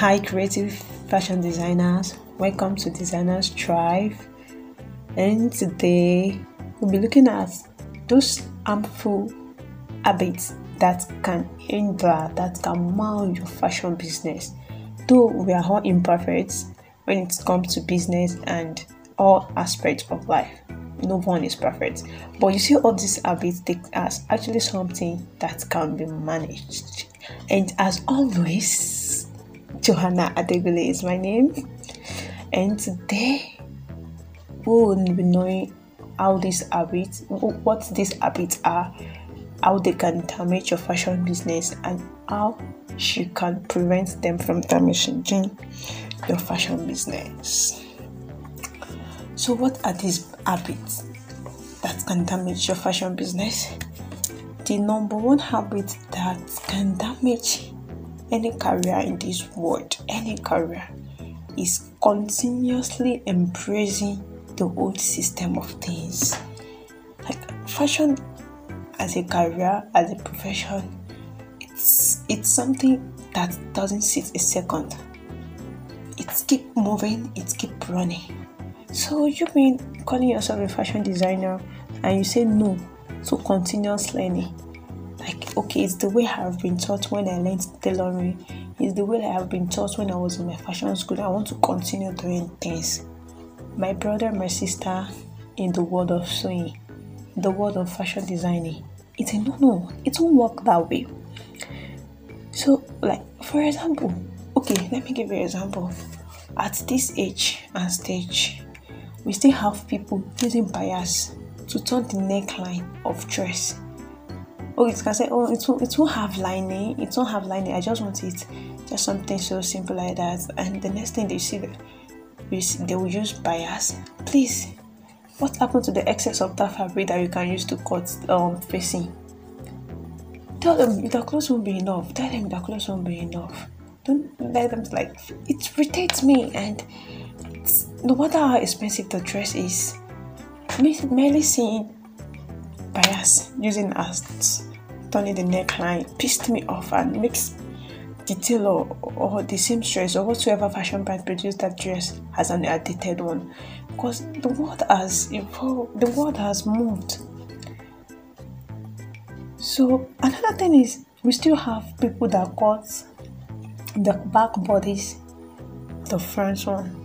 Hi, creative fashion designers. Welcome to Designers Thrive. And today we'll be looking at those harmful habits that can hinder, that can mar your fashion business. Though we are all imperfect when it comes to business and all aspects of life, no one is perfect. But you see, all these habits they are actually something that can be managed. And as always, Johanna Adebile is my name, and today we will be knowing how these habits, what these habits are, how they can damage your fashion business, and how you can prevent them from damaging your fashion business. So, what are these habits that can damage your fashion business? The number one habit that can damage any career in this world, any career, is continuously embracing the old system of things. Like fashion as a career, as a profession, it's it's something that doesn't sit a second. It's keep moving, it's keep running. So you mean calling yourself a fashion designer and you say no to continuous learning? Okay it's the way i have been taught when i learned tailoring. It's the way i have been taught when i was in my fashion school i want to continue doing things. My brother my sister in the world of sewing the world of fashion designing it's a no no it won't work that way. So like for example okay let me give you an example. At this age and stage we still have people using bias to turn the neckline of dress oh it can say oh it won't, it won't have lining it won't have lining. I just want it just something so simple like that. And the next thing they see they will use bias. Please what happened to the excess of that fabric that you can use to cut um facing? Tell them the clothes won't be enough. Tell them the clothes won't be enough. Don't let them like it irritates me. And no matter how expensive the dress is merely seeing bias using as turning the neckline pissed me off and makes the tailor or the seamstress or whatsoever fashion brand produced that dress as an outdated one. Because the world has evolved the world has moved. So another thing is we still have people that cut the back bodies the front one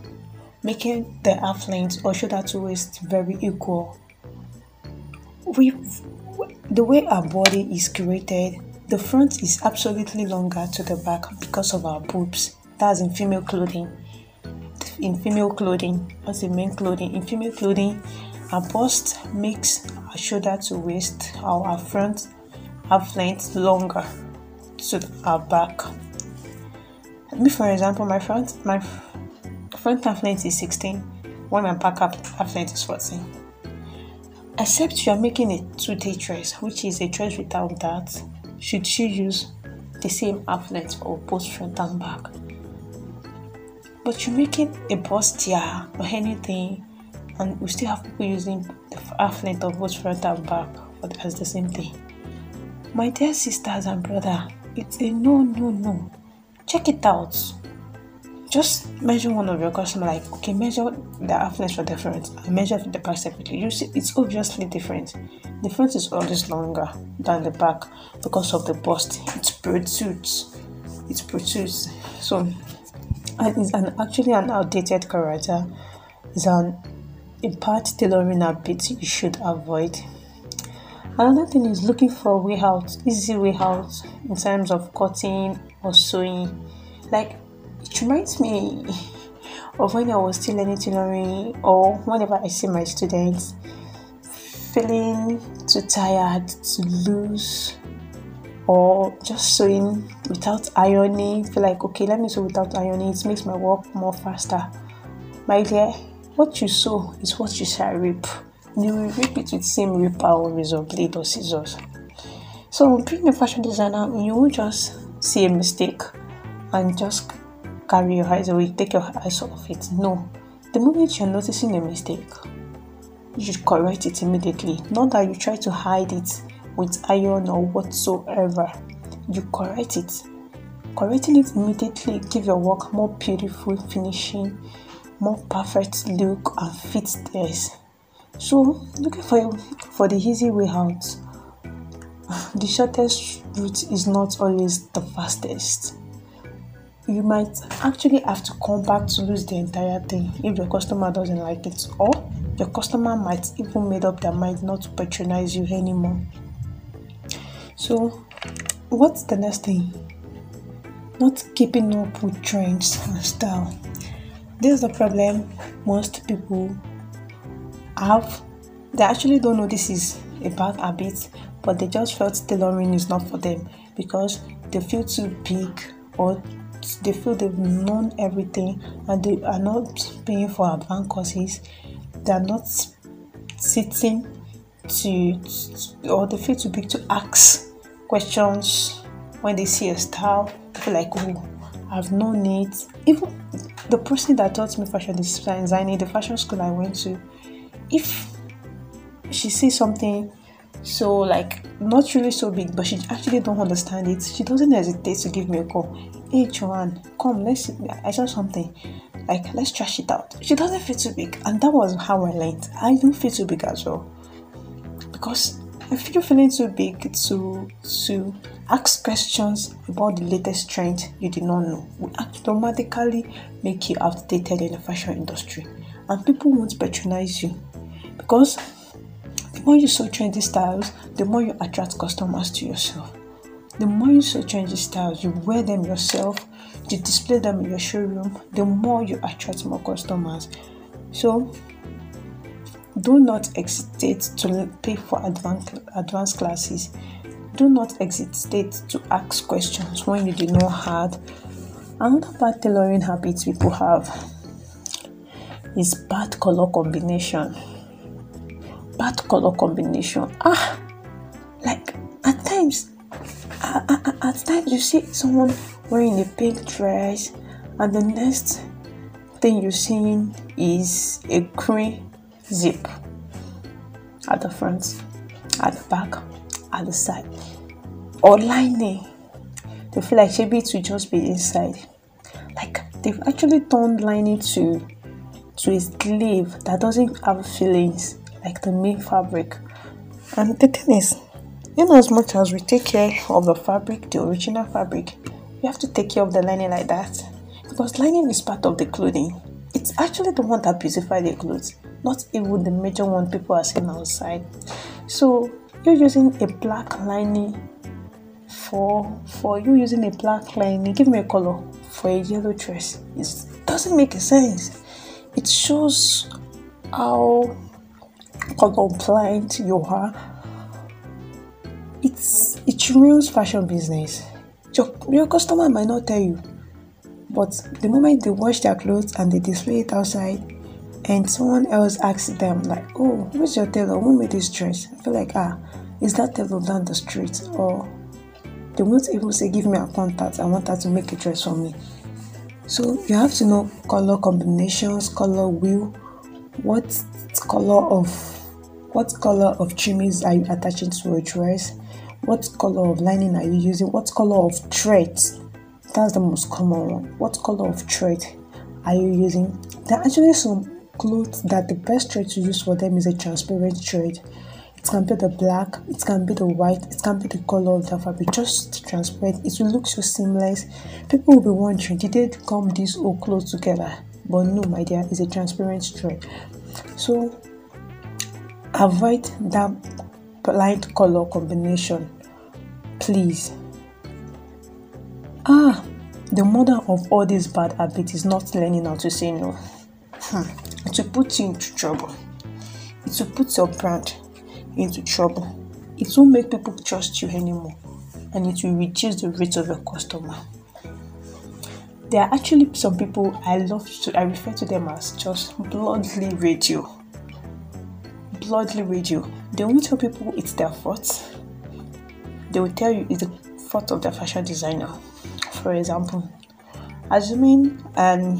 making the half length or shoulder to waist very equal. We the way our body is created, the front is absolutely longer to the back because of our boobs. That's in female clothing. In female clothing, that's in men clothing. In female clothing, our bust makes our shoulder to waist, our, our front half length longer to our back. Me, for example, my front my front half length is 16, while my back half length is 14 Except you are making a two-day dress, which is a dress without that, should you use the same length for both front and back? But you're making a bustier or anything, and we still have people using the length of both front and back as the same thing. My dear sisters and brother, it's a no, no, no. Check it out just measure one of your customer like okay measure the affluence for front and measure the back separately you see it's obviously different. The front is always longer than the back because of the bust. It protrudes. It protrudes. So and it's an actually an outdated character. It's an in part tailoring habit you should avoid. Another thing is looking for way out easy way out in terms of cutting or sewing. Like it reminds me of when I was still learning tailoring or whenever I see my students feeling too tired, too loose, or just sewing without ironing. Feel like okay, let me sew without ironing. It makes my work more faster. My dear, what you sew is what you shall reap. You will reap it with same reaper or razor blade or scissors. So being a fashion designer, you won't just see a mistake and just carry your eyes away, take your eyes off it. No. The moment you're noticing a mistake, you should correct it immediately. Not that you try to hide it with iron or whatsoever. You correct it. correcting it immediately give your work more beautiful finishing more perfect look and fit theirs so looking for for the easy way out the shortest route is not always the fastest you might actually have to come back to lose the entire thing if your customer doesn't like it or your customer might even made up their mind not to patronize you anymore. So what's the next thing? Not keeping up with trends and style. This is the problem most people have. They actually don't know this is a bad habit but they just felt tailoring is not for them because they feel too big or they feel they've known everything and they are not paying for advanced courses. They are not sitting to, or they feel too big to ask questions when they see a style they feel like oh i've known it. Even the person that taught me fashion design designing the fashion school i went to if she sees something so like not really so big but she actually don't understand it. She doesn't hesitate to give me a call. Hey joanne come let's i saw something. Like let's trash it out. She doesn't feel too big and that was how i learned. I don't feel too big as well. Because if you're feeling too big to to ask questions about the latest trend you did not know will automatically make you outdated in the fashion industry and people won't patronize you. Because more you show trendy styles, the more you attract customers to yourself. The more you show trendy styles, you wear them yourself, you display them in your showroom, the more you attract more customers. So do not hesitate to pay for advanced advanced classes. Do not hesitate to ask questions when you do not have. Another bad tailoring habit people have is bad color combination bad color combination. Ah, like at times, at, at, at times you see someone wearing a pink dress, and the next thing you're seeing is a green zip at the front, at the back, at the side, or lining. They feel like maybe will just be inside. Like they've actually turned lining to to a sleeve that doesn't have feelings like the main fabric. And the thing is, in as much as we take care of the fabric, the original fabric, we have to take care of the lining like that. Because lining is part of the clothing. It's actually the one that beautifies the clothes, not even the major one people are seeing outside. So you're using a black lining for for you using a black lining, give me a color for a yellow dress. It doesn't make sense. It shows how compliant you are, it's it ruins fashion business. Your, your customer might not tell you, but the moment they wash their clothes and they display it outside, and someone else asks them like, "Oh, who's your tailor? Who made this dress?" I feel like, ah, is that tailor down the street? Or they won't even say, "Give me a contact. I want her to make a dress for me." So you have to know color combinations, color wheel, what color of what color of trimmings are you attaching to your dress? What color of lining are you using? What color of thread? That's the most common one. What color of thread are you using? There are actually some clothes that the best thread to use for them is a transparent thread. It can be the black it can be the white it can be the color of the fabric. Just transparent. It will look so seamless. People will be wondering did they come these all clothes together? But no my dear it's a transparent thread. So avoid that blind color combination please ah the mother of all these bad habits is not learning how to say no hmm. it will put you into trouble it will put your brand into trouble it won't make people trust you anymore and it will reduce the rate of your customer there are actually some people I love to I refer to them as just bloodly radio. Bloodly radio. They won't tell people it's their fault. They will tell you it's the fault of the fashion designer. For example, assuming an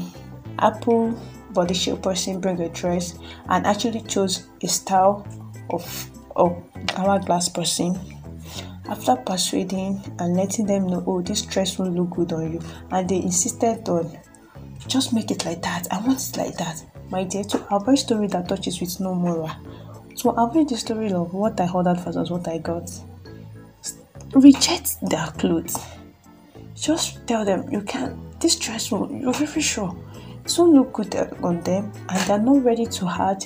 Apple body shape person bring a dress and actually chose a style of of hourglass person after persuading and letting them know oh this dress won't look good on you and they insisted on just make it like that i want it like that my dear to avoid story that touches with no moral to avoid the story of what i ordered versus what i got. Reject their clothes. Just tell them you can't. this dress will you're very sure. It won't look good on them and they're not ready to hard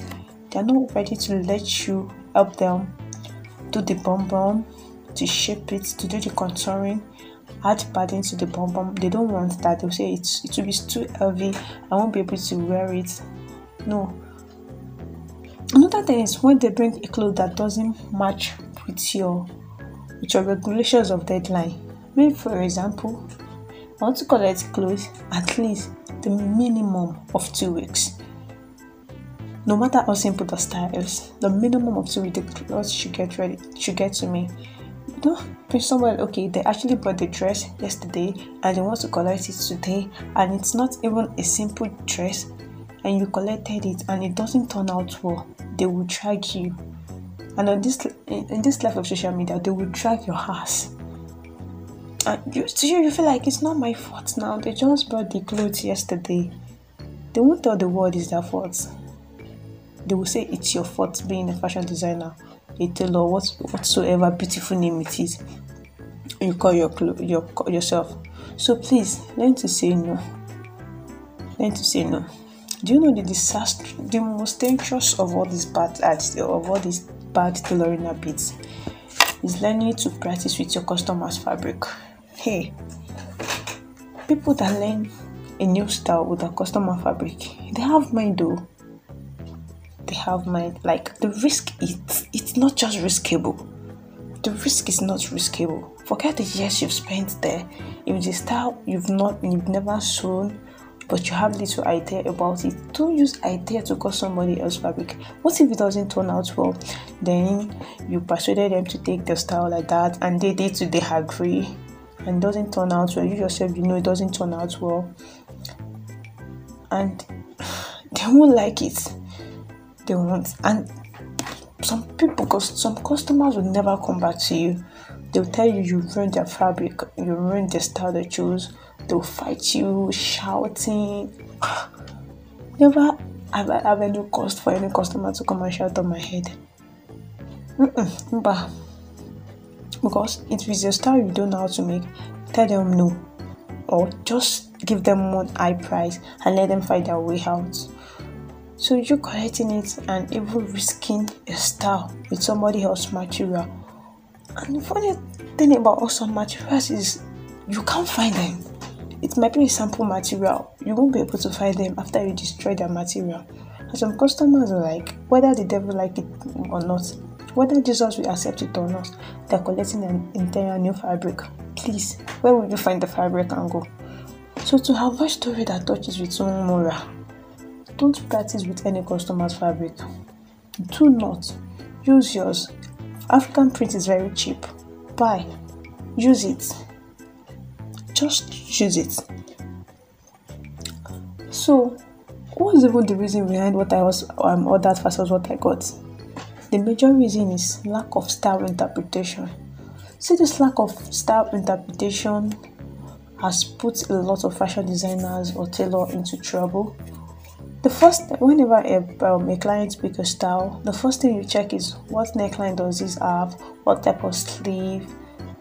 they're not ready to let you help them do the bum bum to shape it to do the contouring. Add padding to the bum bum. They don't want that. They'll say it's it will be too heavy. I won't be able to wear it. No another thing is when they bring a cloth that doesn't match with your with your regulations of deadline. Maybe for example i want to collect clothes at least the minimum of two weeks. No matter how simple the style is the minimum of two weeks the clothes should get ready should get to me. No bring someone okay they actually bought the dress yesterday and they want to collect it today and it's not even a simple dress and you collected it and it doesn't turn out well they will drag you. And on this in this life of social media they will drag your ass. And you to you you feel like it's not my fault now? They just bought the clothes yesterday. They won't tell the world it's their fault. They will say it's your fault being a fashion designer. A tailor what whatsoever beautiful name it is you call your your yourself. So please learn to say no. Learn to say no do you know the disaster the most dangerous of all these bad ads of all these bad tailoring habits is learning to practice with your customers fabric? Hey people that learn a new style with a customer fabric they have mind though they have mind. Like the risk it's it's not just riskable. The risk is not riskable. Forget the years you've spent there. If a style you've not you've never sewn but you have little idea about it. Don't use idea to cut somebody else fabric. What if it doesn't turn out well? Then you persuaded them to take the style like that and they did to they agree. And doesn't turn out well. You yourself you know it doesn't turn out well. And they won't like it. They won't. And some people because some customers will never come back to you. They'll tell you you ruined their fabric you ruined the style they chose they'll fight you shouting. Never have i have any cost for any customer to come and shout on my head. Mm-mm, because if it's a style you don't know how to make. Tell them no. Or just give them one high price and let them find their way out. So you collecting it and even risking a style with somebody else's material. And the funny thing about awesome materials is you can't find them. It might be a sample material. You won't be able to find them after you destroy their material. And some customers are like, whether the devil like it or not, whether Jesus will accept it or not, they're collecting an entire new fabric. Please, where will you find the fabric and go? So to have a story that touches with some moral, don't practice with any customer's fabric. Do not use yours. African print is very cheap. Buy, use it. Just use it. So, what is even the reason behind what I was um, ordered versus what I got? The major reason is lack of style interpretation. See, this lack of style interpretation has put a lot of fashion designers or tailor into trouble the first, whenever a, um, a client picks a style, the first thing you check is what neckline does this have, what type of sleeve,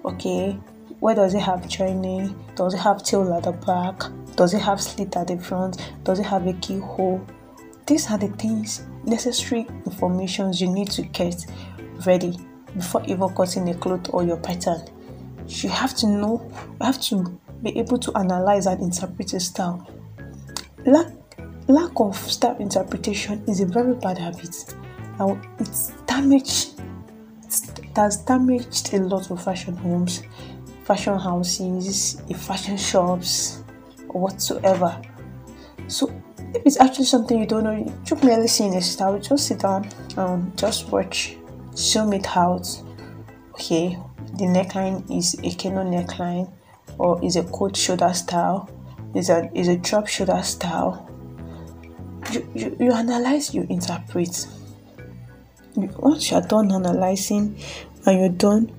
okay, where does it have joining, does it have tail at the back, does it have slit at the front, does it have a keyhole. These are the things, necessary informations you need to get ready before even cutting a cloth or your pattern. You have to know, you have to be able to analyze and interpret a style. Lack lack of style interpretation is a very bad habit and it's damaged it has damaged a lot of fashion homes fashion houses a fashion shops or whatsoever so if it's actually something you don't know you merely seeing a style just sit down and just watch zoom it out okay the neckline is a keno neckline or is a cold shoulder style is a is a drop shoulder style you, you, you analyze, you interpret. once you're done analyzing and you're done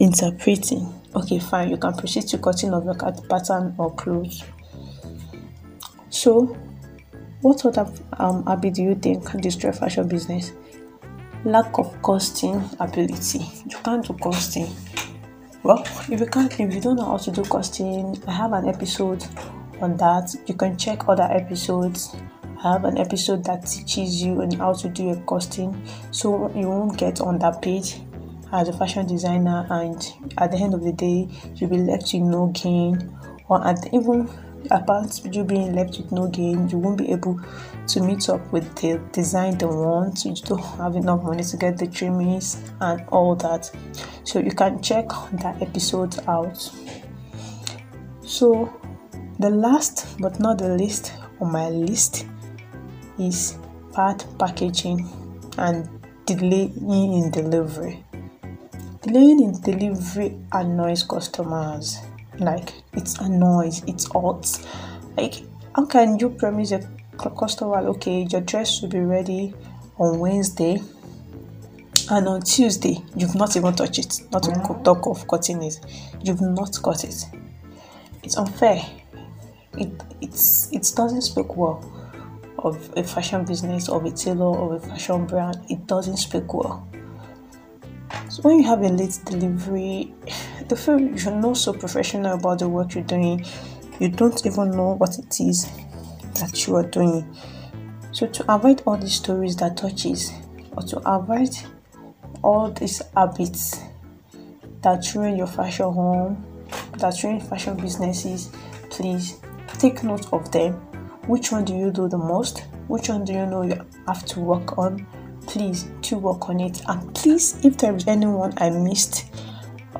interpreting. Okay, fine, you can proceed to cutting of your pattern or clothes. So, what other um, habit do you think can destroy fashion business? Lack of costing ability. You can't do costing. Well, if you can't, if you don't know how to do costing, I have an episode on that. You can check other episodes. I have an episode that teaches you on how to do a costing, so you won't get underpaid as a fashion designer, and at the end of the day, you'll be left with no gain, or at even apart you being left with no gain, you won't be able to meet up with the design they want. You don't have enough money to get the trimmings and all that. So you can check that episode out. So the last but not the least on my list is part packaging and delaying in delivery. Delaying in delivery annoys customers. Like it's annoys it's hot like how can you promise a customer okay your dress will be ready on wednesday and on tuesday you've not even touched it? Not to mm. talk of cutting it. You've not cut it. It's unfair. It it's it doesn't speak well of a fashion business of a tailor of a fashion brand. It doesn't speak well so when you have a late delivery, the feel you're not so professional about the work you're doing. You don't even know what it is that you are doing. So to avoid all these stories that touches, or to avoid all these habits that ruin your fashion home, that ruin fashion businesses, please take note of them. Which one do you do the most? Which one do you know you have to work on? Please do work on it. And please if there is anyone i missed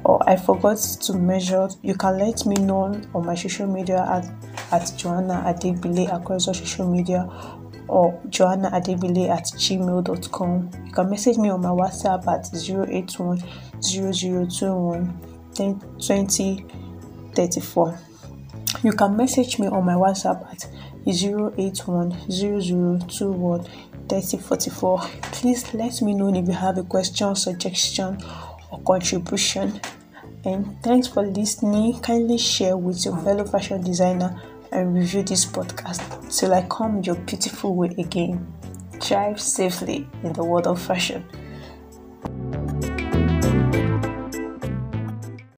or i forgot to measure you can let me know on my social media at, at joanna adebile across all social media or joanna adebile at gmail.com you can message me on my whatsapp at 081 0021 20 34 you can message me on my whatsapp at 081 0021 3044. Please let me know if you have a question, suggestion, or contribution. And thanks for listening. Kindly share with your fellow fashion designer and review this podcast till I come your beautiful way again. Drive safely in the world of fashion.